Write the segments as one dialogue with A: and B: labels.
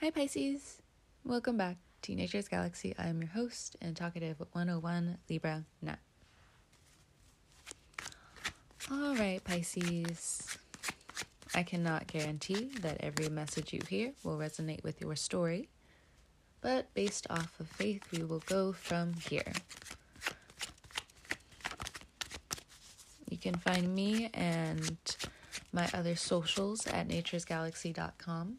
A: Hi, Pisces. Welcome back to Nature's Galaxy. I'm your host and talkative 101 Libra Nat. All right, Pisces. I cannot guarantee that every message you hear will resonate with your story, but based off of faith, we will go from here. You can find me and my other socials at naturesgalaxy.com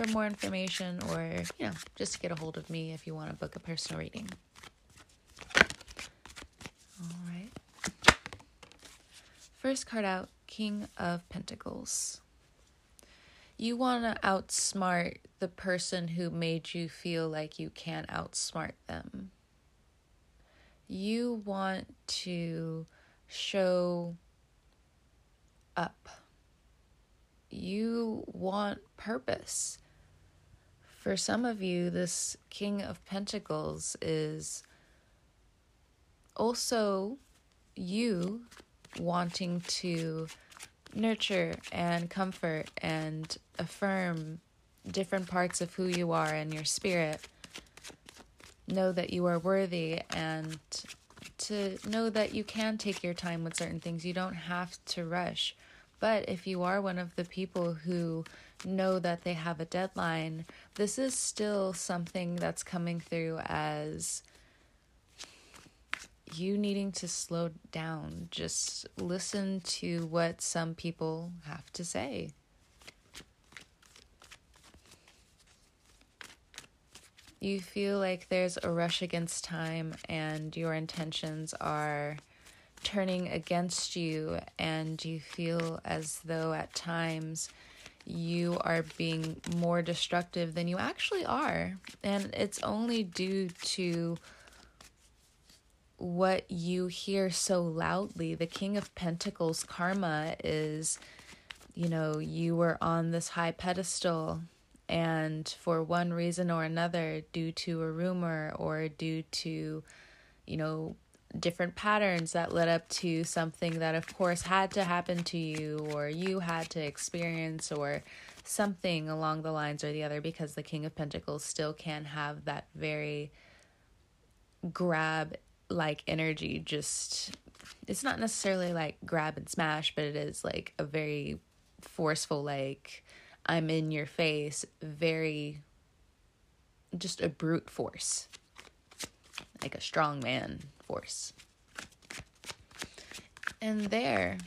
A: for more information or, you know, just to get a hold of me if you want to book a personal reading. All right. First card out King of Pentacles. You want to outsmart the person who made you feel like you can't outsmart them. You want to show up. You want purpose. For some of you, this King of Pentacles is also you wanting to nurture and comfort and affirm different parts of who you are and your spirit. Know that you are worthy and to know that you can take your time with certain things. You don't have to rush. But if you are one of the people who know that they have a deadline, this is still something that's coming through as you needing to slow down. Just listen to what some people have to say. You feel like there's a rush against time, and your intentions are turning against you, and you feel as though at times you are being more destructive than you actually are. And it's only due to what you hear so loudly. The King of Pentacles karma is, you know, you were on this high pedestal, and for one reason or another, due to a rumor or due to, you know, different patterns that led up to something that, of course, had to happen to you or you had to experience or something along the lines or the other, because the King of Pentacles still can have that very grab like energy. Just, it's not necessarily like grab and smash, but it is like a very forceful, like, I'm in your face, very, just a brute force, like a strong man force. And there,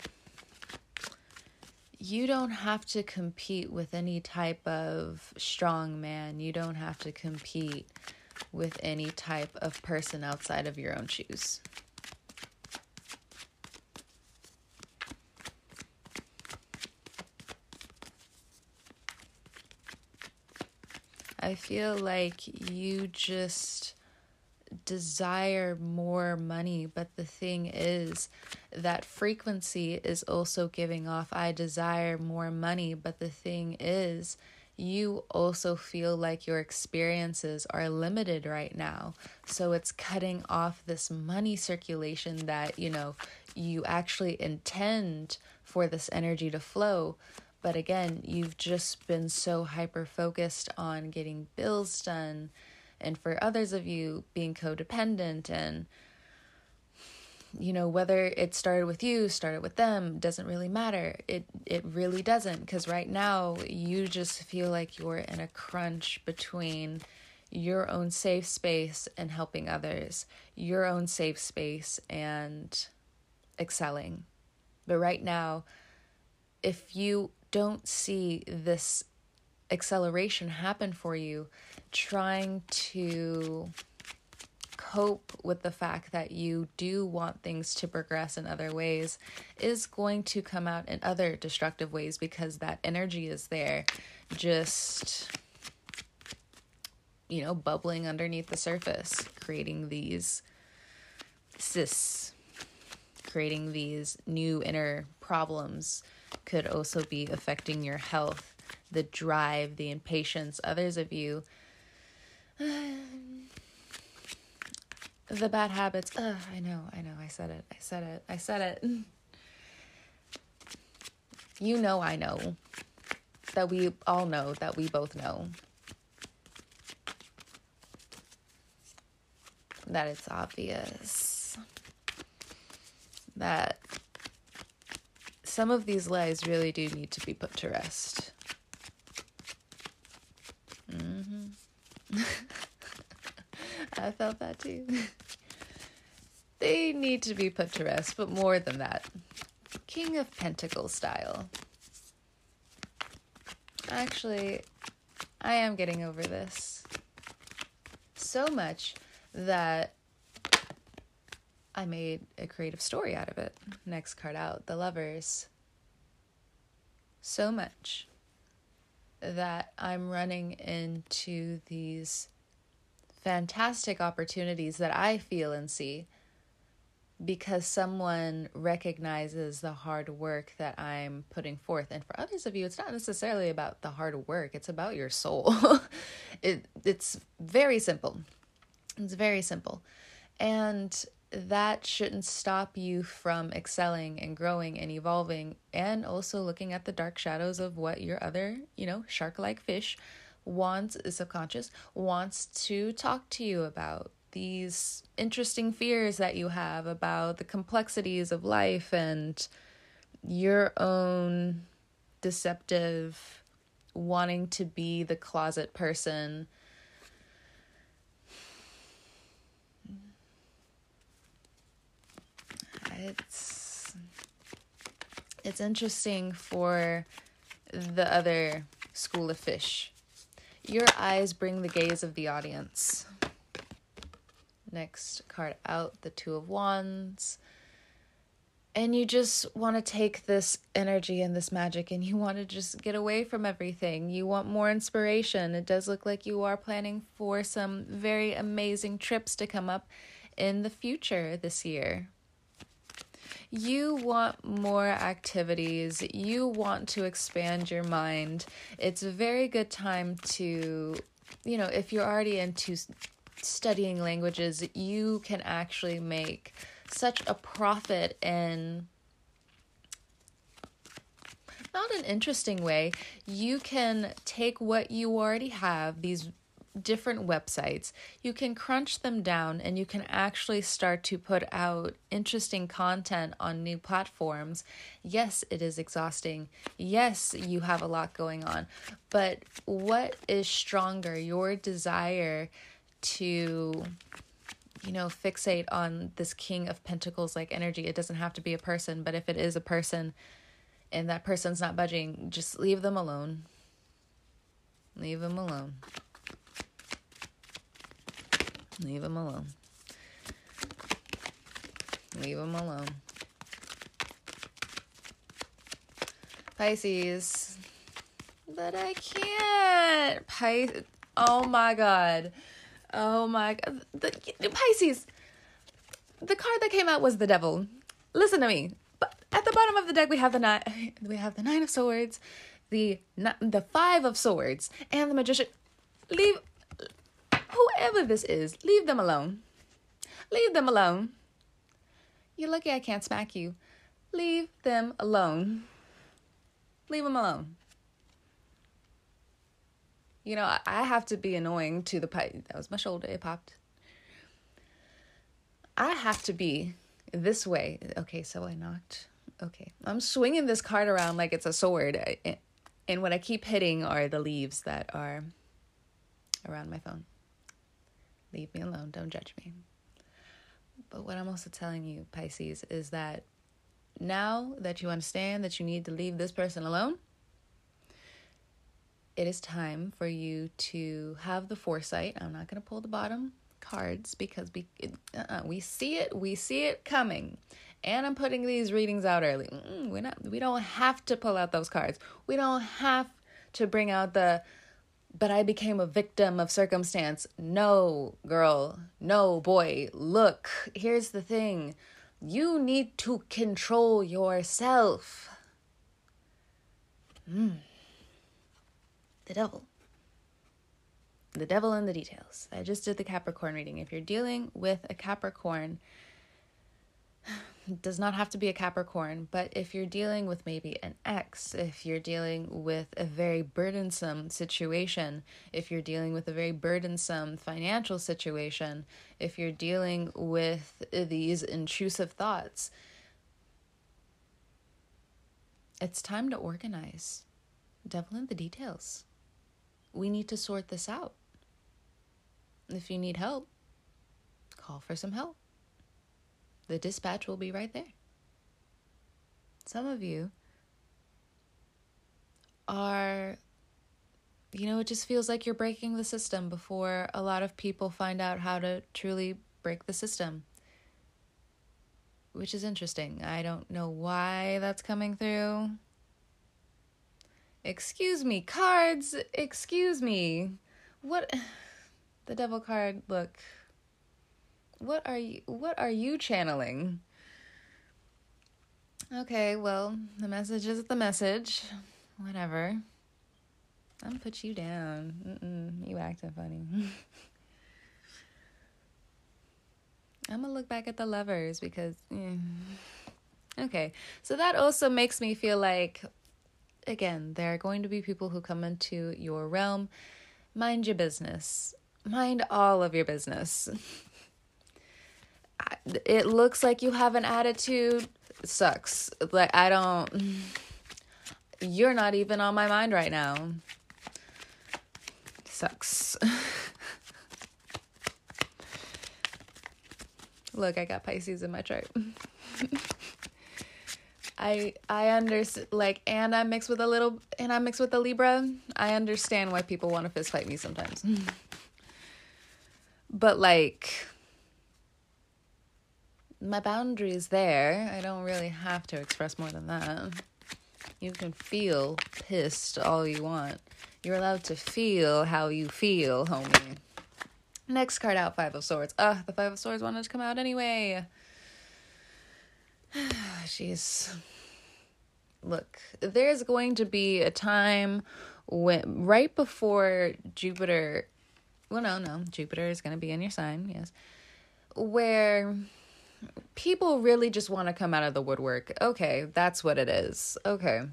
A: you don't have to compete with any type of strong man. You don't have to compete with any type of person outside of your own shoes. I feel like you just desire more money, but the thing is that frequency is also giving off I desire more money, but the thing is you also feel like your experiences are limited right now. So it's cutting off this money circulation that, you know, you actually intend for this energy to flow. But again, you've just been so hyper focused on getting bills done, and for others of you, being codependent and you know whether it started with you started with them doesn't really matter. It it really doesn't because right now you just feel like you're in a crunch between your own safe space and helping others your own safe space and excelling. But right now if you don't see this acceleration happen for you, trying to cope with the fact that you do want things to progress in other ways is going to come out in other destructive ways because that energy is there just you know bubbling underneath the surface creating these cysts creating these new inner problems could also be affecting your health, the drive, the impatience. Others of you, the bad habits. Uh, I know, I know, I said it, I said it, I said it. You know, I know. that we all know, that we both know. That it's obvious that some of these lies really do need to be put to rest. Mm-hmm. Felt that too. they need to be put to rest, but more than that. King of Pentacles style. Actually, I am getting over this. So much that I made a creative story out of it. Next card out, The Lovers. So much that I'm running into these fantastic opportunities that I feel and see because someone recognizes the hard work that I'm putting forth. And for others of you, it's not necessarily about the hard work, it's about your soul. it it's very simple. It's very simple. And that shouldn't stop you from excelling and growing and evolving and also looking at the dark shadows of what your other, you know, shark like fish wants, is subconscious, wants to talk to you about. These interesting fears that you have about the complexities of life and your own deceptive wanting to be the closet person it's it's interesting for the other school of fish. Your eyes bring the gaze of the audience. Next card out, the Two of Wands. And you just want to take this energy and this magic and you want to just get away from everything. You want more inspiration. It does look like you are planning for some very amazing trips to come up in the future this year you want more activities, you want to expand your mind, it's a very good time to, you know, if you're already into studying languages, you can actually make such a profit in not an interesting way. You can take what you already have, these different websites, you can crunch them down and you can actually start to put out interesting content on new platforms. Yes, it is exhausting. Yes, you have a lot going on. But what is stronger, your desire to you know, fixate on this King of Pentacles like energy. It doesn't have to be a person, but if it is a person and that person's not budging, just leave them alone. Leave them alone. Leave him alone. Leave him alone. Pisces. But I can't. Pisces. Oh my god. Oh my god. The, the Pisces. The card that came out was the devil. Listen to me. But at the bottom of the deck we have the nine we have the 9 of swords, the the 5 of swords, and the magician. Leave whoever this is, leave them alone. Leave them alone. You're lucky I can't smack you. Leave them alone. Leave them alone. You know, I have to be annoying to the pipe. That was my shoulder. It popped. I have to be this way. Okay, so I knocked. Okay. I'm swinging this card around like it's a sword. And what I keep hitting are the leaves that are around my phone. Leave me alone. Don't judge me. But what I'm also telling you, Pisces, is that now that you understand that you need to leave this person alone, it is time for you to have the foresight. I'm not going to pull the bottom cards because we uh we see it, we see it coming. And I'm putting these readings out early. We're not we don't have to pull out those cards. We don't have to bring out the but I became a victim of circumstance. No, girl, no, boy, look, here's the thing you need to control yourself. Mm. The devil. The devil in the details. I just did the Capricorn reading. If you're dealing with a Capricorn, does not have to be a Capricorn, but if you're dealing with maybe an ex, if you're dealing with a very burdensome situation, if you're dealing with a very burdensome financial situation, if you're dealing with these intrusive thoughts, it's time to organize. Devil in the details. We need to sort this out. If you need help, call for some help. The dispatch will be right there. Some of you are, you know, it just feels like you're breaking the system before a lot of people find out how to truly break the system. Which is interesting. I don't know why that's coming through. Excuse me, cards. Excuse me. What? The devil card, look. What are you what are you channeling? Okay, well, the message is the message. Whatever. I'm put you down. Mm-mm, you acting funny. I'm gonna look back at the lovers because. Eh. Okay, so that also makes me feel like, again, there are going to be people who come into your realm. Mind your business. Mind all of your business. it looks like you have an attitude. Sucks. Like i don't you're not even on my mind right now. Sucks. Look i got pisces in my chart. I i understand like and i'm mixed with a little and i'm mixed with a libra. I understand why people want to fist fight me sometimes. But like my boundaries there. I don't really have to express more than that. You can feel pissed all you want. You're allowed to feel how you feel, homie. Next card out, Five of Swords. Ugh, the Five of Swords wanted to come out anyway. Jeez. Look, there's going to be a time when, right before Jupiter, well, no, no, Jupiter is going to be in your sign, yes, where people really just want to come out of the woodwork. Okay, that's what it is. Okay.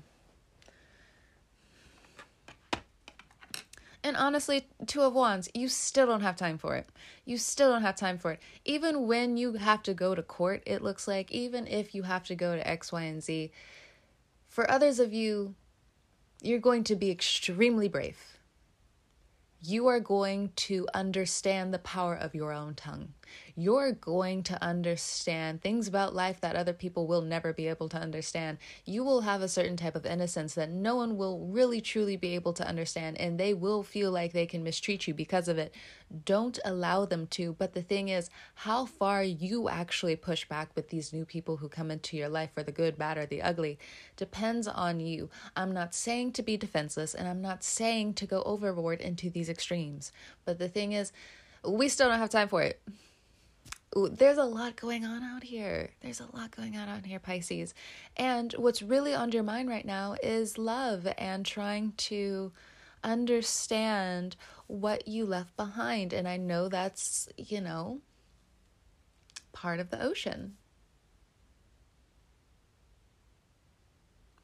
A: And honestly, Two of Wands, you still don't have time for it. You still don't have time for it. Even when you have to go to court, it looks like, even if you have to go to X, Y, and Z, for others of you, you're going to be extremely brave. You are going to understand the power of your own tongue you're going to understand things about life that other people will never be able to understand. You will have a certain type of innocence that no one will really truly be able to understand, and they will feel like they can mistreat you because of it. Don't allow them to. But the thing is, how far you actually push back with these new people who come into your life for the good, bad, or the ugly depends on you. I'm not saying to be defenseless, and I'm not saying to go overboard into these extremes. But the thing is, we still don't have time for it there's a lot going on out here. There's a lot going on out here, Pisces. And what's really on your mind right now is love and trying to understand what you left behind. And I know that's, you know, part of the ocean.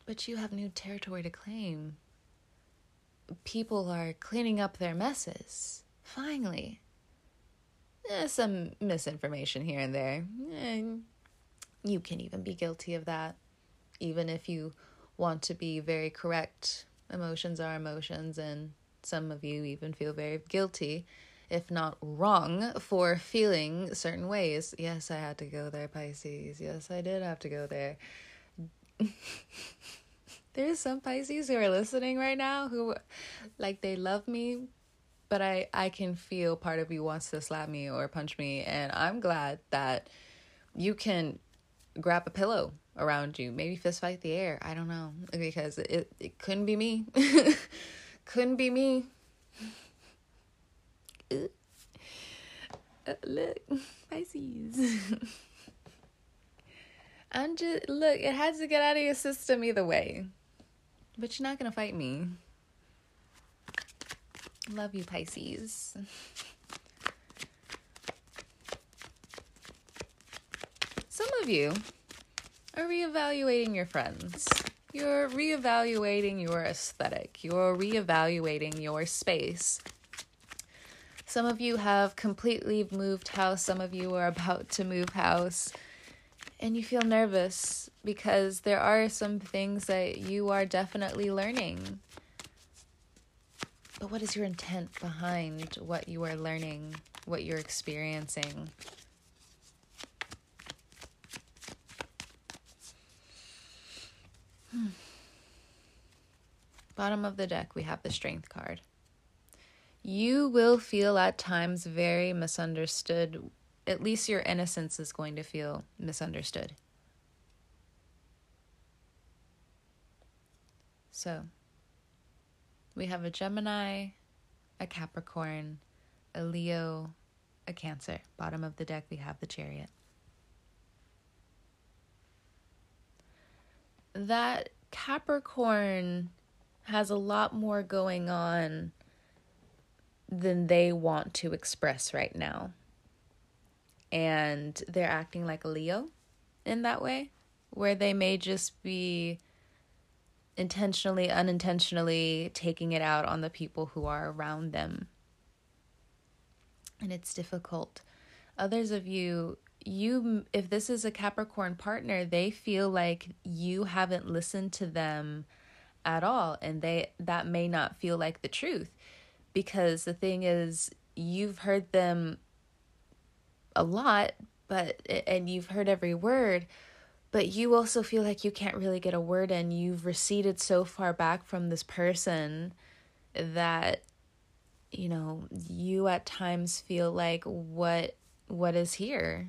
A: But you have new territory to claim. People are cleaning up their messes. Finally eh, some misinformation here and there. And you can even be guilty of that, even if you want to be very correct. Emotions are emotions, and some of you even feel very guilty, if not wrong, for feeling certain ways. Yes, I had to go there, Pisces. Yes, I did have to go there. There's some Pisces who are listening right now who, like, they love me, but I I can feel part of you wants to slap me or punch me and I'm glad that you can grab a pillow around you, maybe fist fight the air. I don't know because it it couldn't be me. couldn't be me. Uh, look, Pisces. I'm just look. It has to get out of your system either way, but you're not gonna fight me. Love you, Pisces. Some of you are reevaluating your friends. You're reevaluating your aesthetic. You're reevaluating your space. Some of you have completely moved house. Some of you are about to move house. And you feel nervous because there are some things that you are definitely learning. But what is your intent behind what you are learning, what you're experiencing? Hmm. Bottom of the deck, we have the Strength card. You will feel at times very misunderstood. At least your innocence is going to feel misunderstood. So, we have a Gemini, a Capricorn, a Leo, a Cancer. Bottom of the deck, we have the Chariot. that Capricorn has a lot more going on than they want to express right now. And they're acting like a Leo in that way, where they may just be intentionally, unintentionally taking it out on the people who are around them. And it's difficult. Others of you you if this is a capricorn partner they feel like you haven't listened to them at all and they that may not feel like the truth because the thing is you've heard them a lot but and you've heard every word but you also feel like you can't really get a word in you've receded so far back from this person that you know you at times feel like what what is here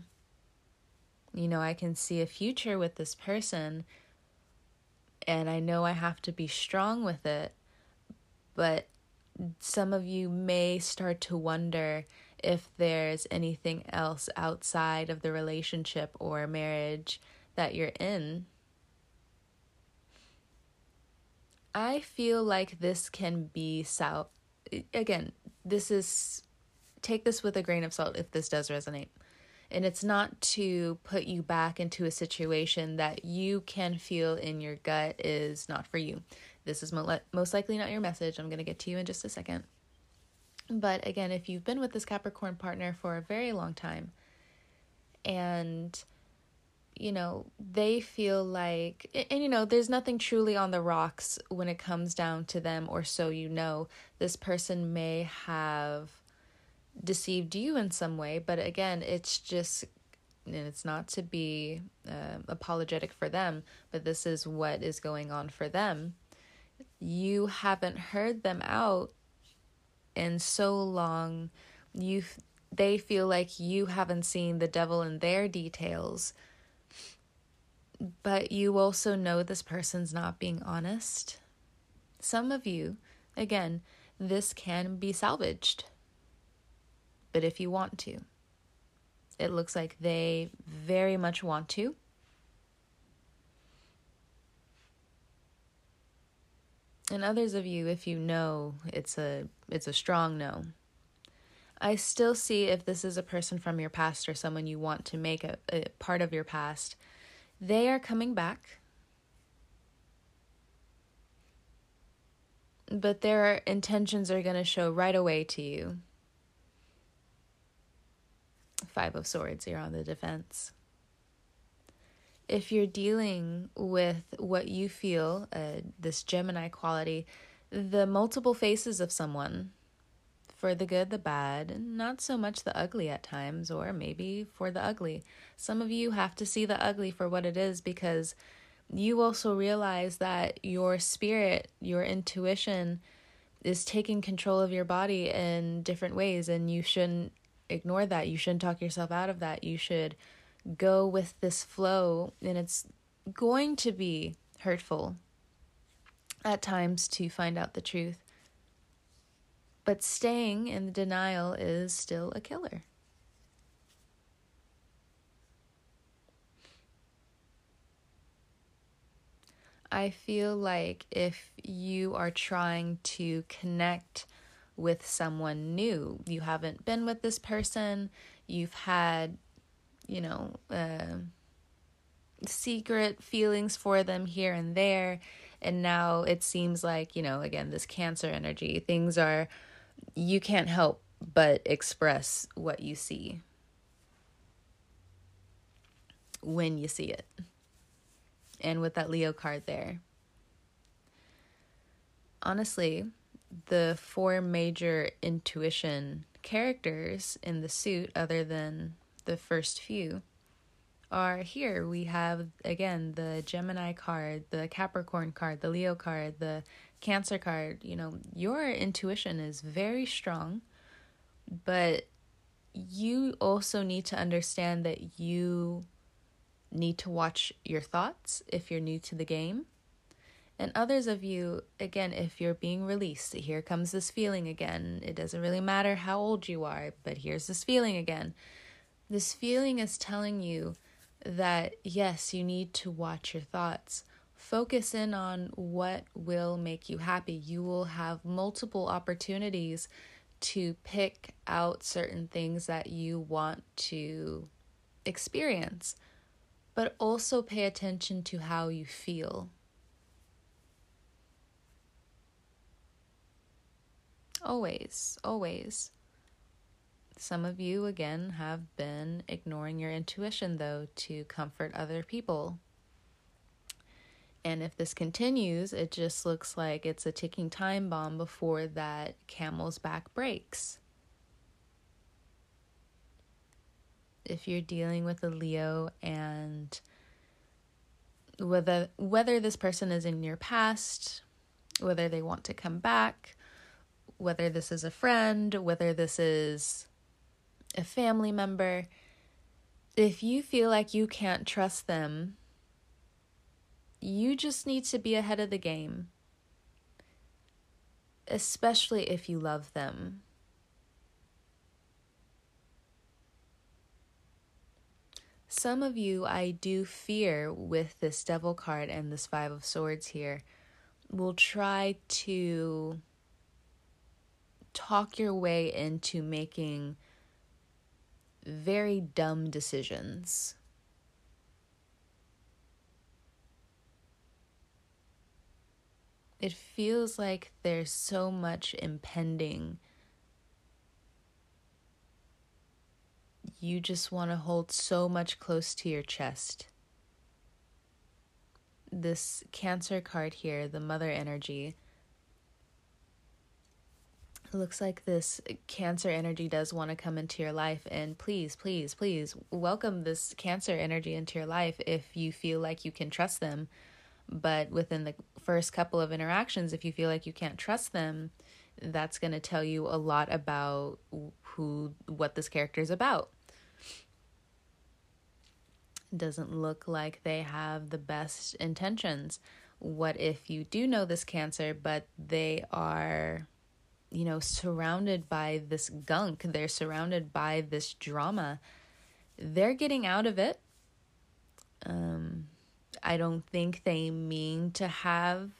A: you know, I can see a future with this person and I know I have to be strong with it. But some of you may start to wonder if there's anything else outside of the relationship or marriage that you're in. I feel like this can be salt. Again, this is take this with a grain of salt if this does resonate. And it's not to put you back into a situation that you can feel in your gut is not for you. This is most likely not your message. I'm going to get to you in just a second. But again, if you've been with this Capricorn partner for a very long time and you know, they feel like, and, you know, there's nothing truly on the rocks when it comes down to them, or so you know. This person may have deceived you in some way but again it's just and it's not to be uh, apologetic for them but this is what is going on for them you haven't heard them out in so long you they feel like you haven't seen the devil in their details but you also know this person's not being honest some of you again this can be salvaged but if you want to. It looks like they very much want to. And others of you, if you know it's a it's a strong no. I still see if this is a person from your past or someone you want to make a, a part of your past, they are coming back. But their intentions are going to show right away to you. Five of Swords, you're on the defense. If you're dealing with what you feel, uh, this Gemini quality, the multiple faces of someone, for the good, the bad, not so much the ugly at times, or maybe for the ugly. Some of you have to see the ugly for what it is because you also realize that your spirit, your intuition, is taking control of your body in different ways, and you shouldn't ignore that. You shouldn't talk yourself out of that. You should go with this flow, and it's going to be hurtful at times to find out the truth. But staying in the denial is still a killer. I feel like if you are trying to connect with someone new. You haven't been with this person, you've had, you know, uh, secret feelings for them here and there. And now it seems like, you know, again, this cancer energy, things are, you can't help but express what you see when you see it. And with that Leo card there. Honestly, the four major intuition characters in the suit, other than the first few, are here. We have, again, the Gemini card, the Capricorn card, the Leo card, the Cancer card. You know, your intuition is very strong, but you also need to understand that you need to watch your thoughts if you're new to the game. And others of you, again, if you're being released, here comes this feeling again. It doesn't really matter how old you are, but here's this feeling again. This feeling is telling you that yes, you need to watch your thoughts. Focus in on what will make you happy. You will have multiple opportunities to pick out certain things that you want to experience but also pay attention to how you feel. Always, always. Some of you, again, have been ignoring your intuition, though, to comfort other people. And if this continues, it just looks like it's a ticking time bomb before that camel's back breaks. if you're dealing with a Leo and whether whether this person is in your past, whether they want to come back, whether this is a friend, whether this is a family member, if you feel like you can't trust them, you just need to be ahead of the game. Especially if you love them. Some of you, I do fear with this Devil card and this Five of Swords here, will try to talk your way into making very dumb decisions. It feels like there's so much impending you just want to hold so much close to your chest. This Cancer card here, the Mother energy, looks like this Cancer energy does want to come into your life. And please, please, please welcome this Cancer energy into your life if you feel like you can trust them. But within the first couple of interactions, if you feel like you can't trust them, that's going to tell you a lot about who what this character is about doesn't look like they have the best intentions. What if you do know this cancer, but they are, you know, surrounded by this gunk? They're surrounded by this drama. They're getting out of it. Um, I don't think they mean to have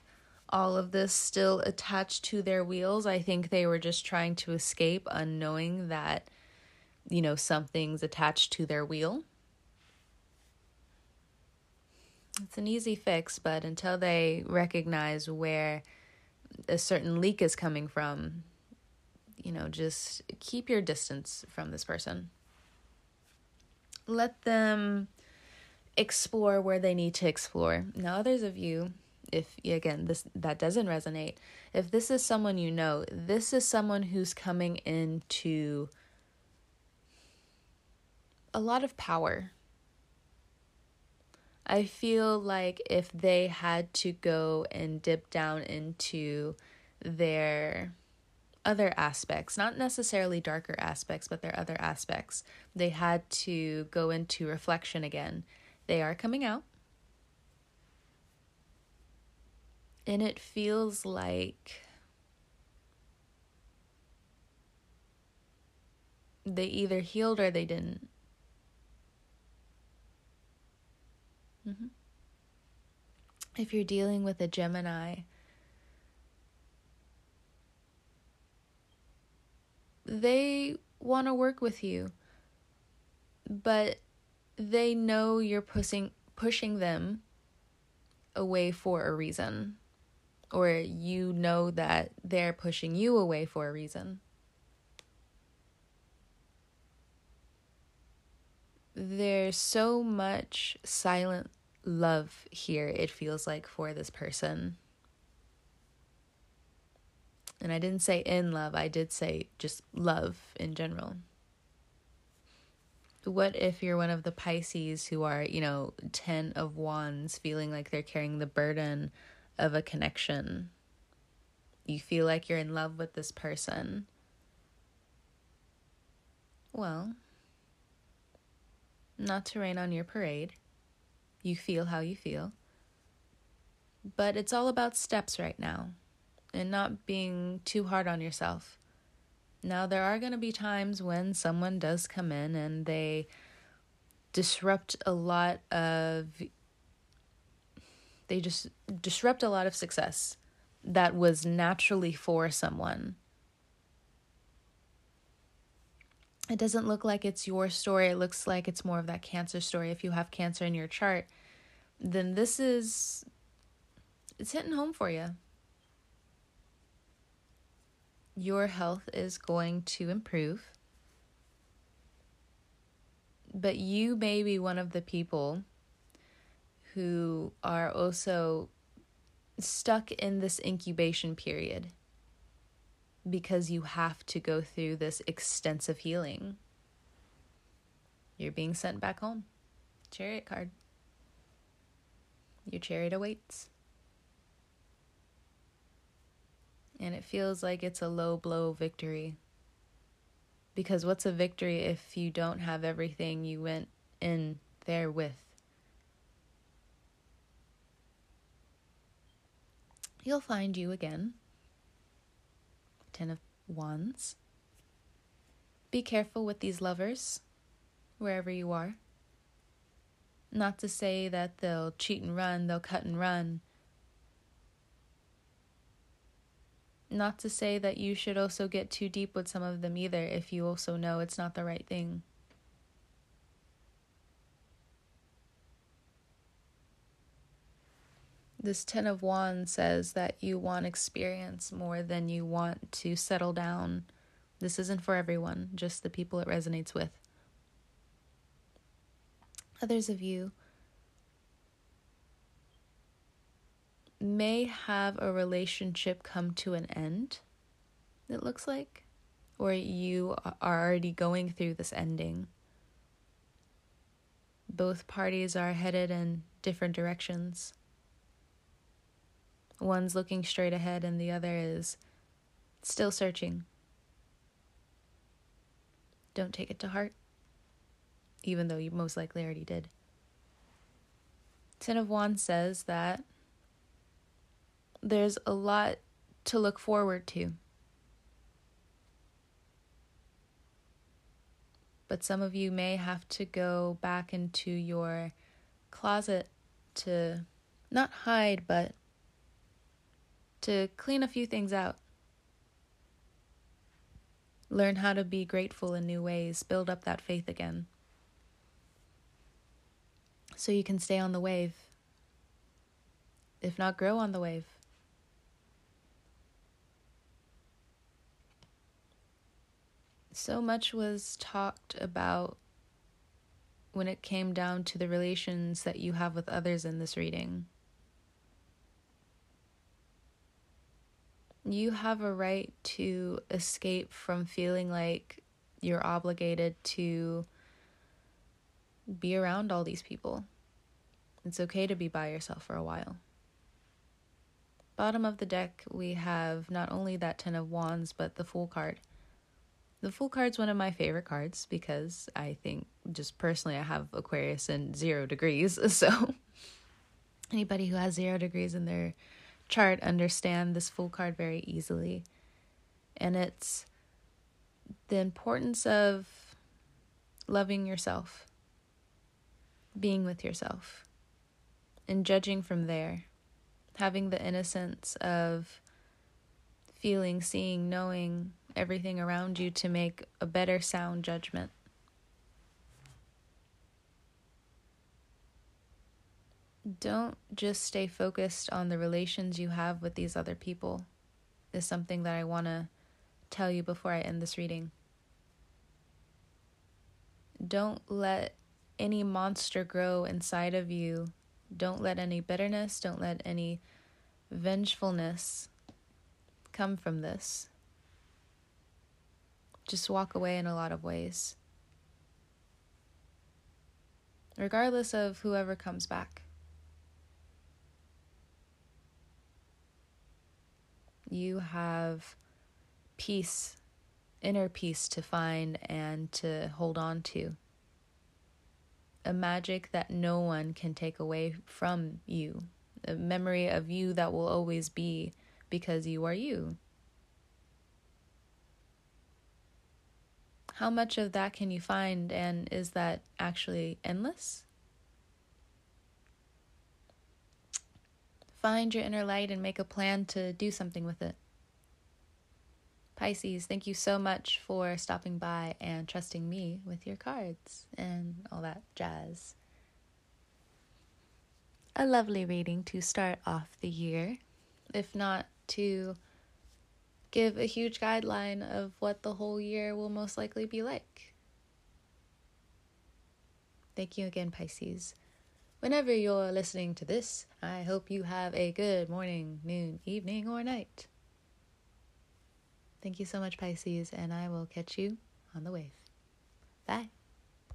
A: all of this still attached to their wheels. I think they were just trying to escape, unknowing that, you know, something's attached to their wheel. It's an easy fix, but until they recognize where a certain leak is coming from, you know, just keep your distance from this person. Let them explore where they need to explore. Now, others of you, if again this that doesn't resonate, if this is someone you know, this is someone who's coming into a lot of power I feel like if they had to go and dip down into their other aspects, not necessarily darker aspects, but their other aspects, they had to go into reflection again. They are coming out. And it feels like they either healed or they didn't. Mm-hmm. If you're dealing with a Gemini, they want to work with you, but they know you're pushing pushing them away for a reason, or you know that they're pushing you away for a reason. There's so much silent love here, it feels like, for this person. And I didn't say in love, I did say just love in general. What if you're one of the Pisces who are, you know, 10 of wands, feeling like they're carrying the burden of a connection? You feel like you're in love with this person. Well, not to rain on your parade. You feel how you feel. But it's all about steps right now and not being too hard on yourself. Now, there are going to be times when someone does come in and they disrupt a lot of they just disrupt a lot of success that was naturally for someone. It doesn't look like it's your story. It looks like it's more of that cancer story. If you have cancer in your chart, then this is it's hitting home for you your health is going to improve. But you may be one of the people who are also stuck in this incubation period because you have to go through this extensive healing. You're being sent back home. Chariot card. Your chariot awaits. and it feels like it's a low blow victory. Because what's a victory if you don't have everything you went in there with? He'll find you again. Ten of Wands. Be careful with these lovers, wherever you are. Not to say that they'll cheat and run, they'll cut and run Not to say that you should also get too deep with some of them either if you also know it's not the right thing. This Ten of Wands says that you want experience more than you want to settle down. This isn't for everyone, just the people it resonates with. Others of you may have a relationship come to an end, it looks like, or you are already going through this ending. Both parties are headed in different directions. One's looking straight ahead, and the other is still searching. Don't take it to heart, even though you most likely already did. Ten of Wands says that there's a lot to look forward to. But some of you may have to go back into your closet to not hide, but to clean a few things out. Learn how to be grateful in new ways, build up that faith again. So you can stay on the wave, if not grow on the wave. so much was talked about when it came down to the relations that you have with others in this reading. You have a right to escape from feeling like you're obligated to be around all these people. It's okay to be by yourself for a while. Bottom of the deck, we have not only that Ten of Wands, but the Fool card. The Fool card's one of my favorite cards because I think, just personally, I have Aquarius in zero degrees. So, anybody who has zero degrees in their chart understand this Fool card very easily. And it's the importance of loving yourself, being with yourself, and judging from there, having the innocence of feeling, seeing, knowing everything around you to make a better sound judgment. don't just stay focused on the relations you have with these other people, is something that I want to tell you before I end this reading. Don't let any monster grow inside of you. Don't let any bitterness, don't let any vengefulness come from this. Just walk away in a lot of ways. Regardless of whoever comes back. You have peace, inner peace to find and to hold on to. A magic that no one can take away from you. A memory of you that will always be because you are you. How much of that can you find, and is that actually endless? Find your inner light and make a plan to do something with it. Pisces, thank you so much for stopping by and trusting me with your cards and all that jazz. A lovely reading to start off the year, if not to give a huge guideline of what the whole year will most likely be like. Thank you again, Pisces. Whenever you're listening to this, I hope you have a good morning, noon, evening, or night. Thank you so much, Pisces, and I will catch you on the wave. Bye.